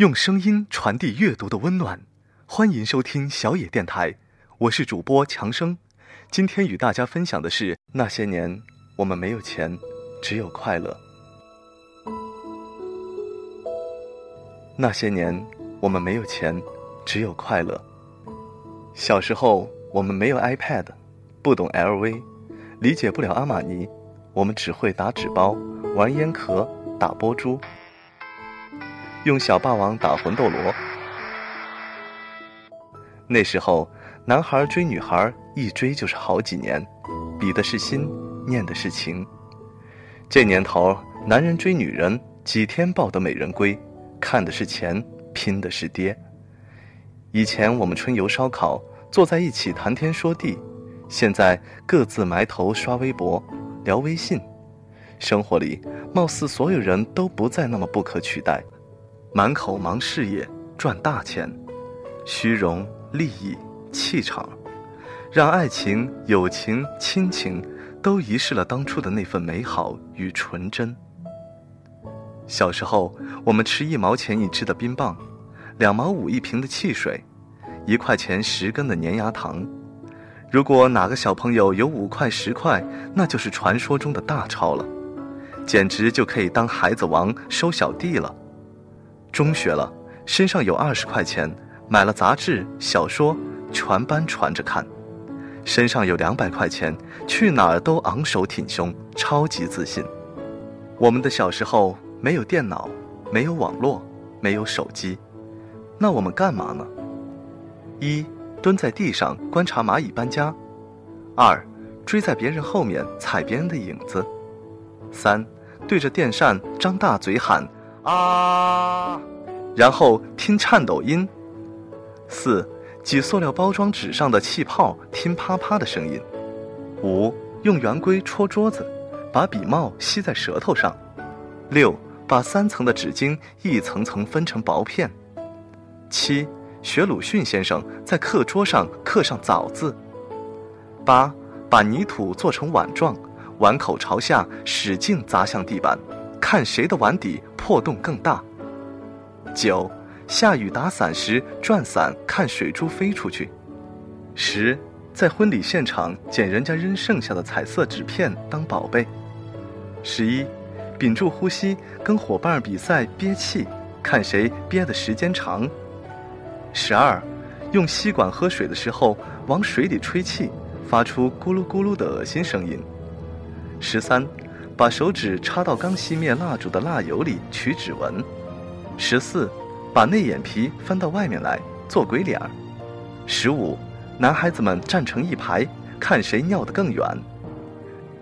用声音传递阅读的温暖，欢迎收听小野电台，我是主播强生。今天与大家分享的是那些年我们没有钱，只有快乐。那些年我们没有钱，只有快乐。小时候我们没有 iPad，不懂 LV，理解不了阿玛尼，我们只会打纸包、玩烟壳、打波珠。用小霸王打魂斗罗。那时候，男孩追女孩，一追就是好几年，比的是心，念的是情。这年头，男人追女人，几天抱得美人归，看的是钱，拼的是爹。以前我们春游烧烤，坐在一起谈天说地，现在各自埋头刷微博、聊微信。生活里，貌似所有人都不再那么不可取代。满口忙事业赚大钱，虚荣利益气场，让爱情、友情、亲情都遗失了当初的那份美好与纯真。小时候，我们吃一毛钱一支的冰棒，两毛五一瓶的汽水，一块钱十根的粘牙糖。如果哪个小朋友有五块十块，那就是传说中的大钞了，简直就可以当孩子王收小弟了。中学了，身上有二十块钱，买了杂志、小说，全班传着看；身上有两百块钱，去哪儿都昂首挺胸，超级自信。我们的小时候没有电脑，没有网络，没有手机，那我们干嘛呢？一蹲在地上观察蚂蚁搬家；二追在别人后面踩别人的影子；三对着电扇张大嘴喊。啊，然后听颤抖音。四，挤塑料包装纸上的气泡，听啪啪的声音。五，用圆规戳桌子，把笔帽吸在舌头上。六，把三层的纸巾一层层分成薄片。七，学鲁迅先生在课桌上刻上枣字。八，把泥土做成碗状，碗口朝下，使劲砸向地板。看谁的碗底破洞更大。九，下雨打伞时转伞看水珠飞出去。十，在婚礼现场捡人家扔剩下的彩色纸片当宝贝。十一，屏住呼吸跟伙伴比赛憋气，看谁憋的时间长。十二，用吸管喝水的时候往水里吹气，发出咕噜咕噜的恶心声音。十三。把手指插到刚熄灭蜡烛的蜡油里取指纹。十四，把内眼皮翻到外面来做鬼脸儿。十五，男孩子们站成一排，看谁尿得更远。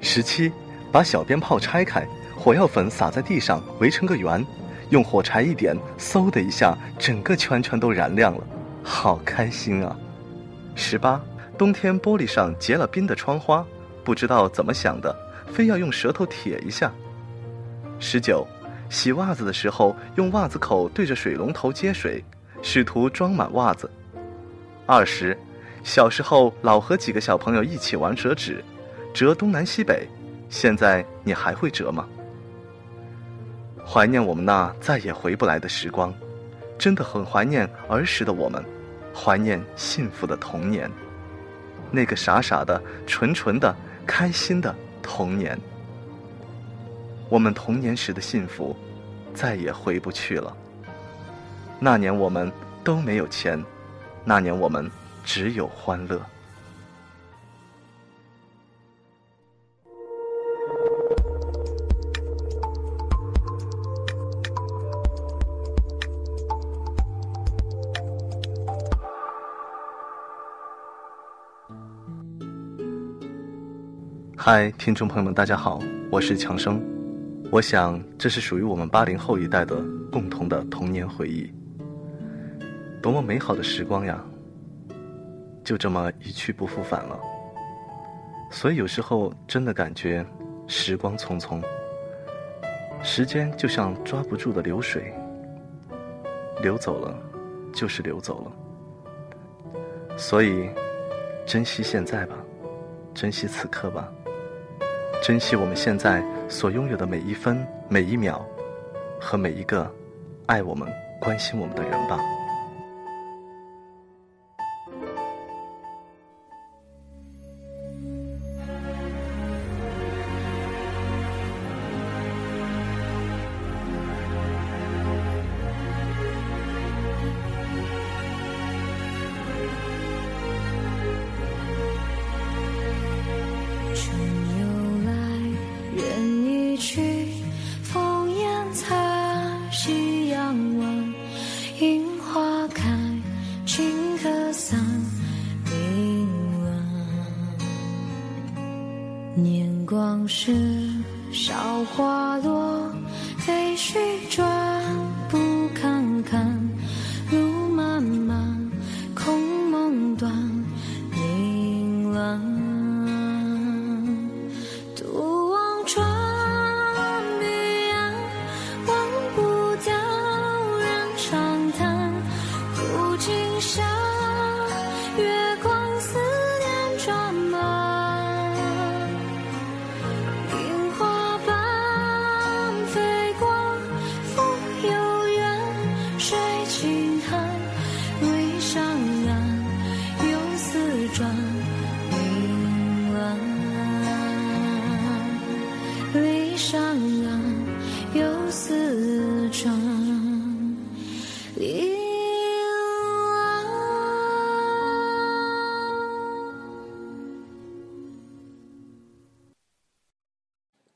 十七，把小鞭炮拆开，火药粉撒在地上围成个圆，用火柴一点，嗖的一下，整个圈圈都燃亮了，好开心啊！十八，冬天玻璃上结了冰的窗花，不知道怎么想的。非要用舌头舔一下。十九，洗袜子的时候用袜子口对着水龙头接水，试图装满袜子。二十，小时候老和几个小朋友一起玩折纸，折东南西北。现在你还会折吗？怀念我们那再也回不来的时光，真的很怀念儿时的我们，怀念幸福的童年，那个傻傻的、纯纯的、开心的。童年，我们童年时的幸福，再也回不去了。那年我们都没有钱，那年我们只有欢乐。嗨，听众朋友们，大家好，我是强生。我想，这是属于我们八零后一代的共同的童年回忆。多么美好的时光呀！就这么一去不复返了。所以有时候真的感觉时光匆匆，时间就像抓不住的流水，流走了就是流走了。所以，珍惜现在吧，珍惜此刻吧。珍惜我们现在所拥有的每一分每一秒和每一个爱我们关心我们的人吧。是韶华落，飞絮转。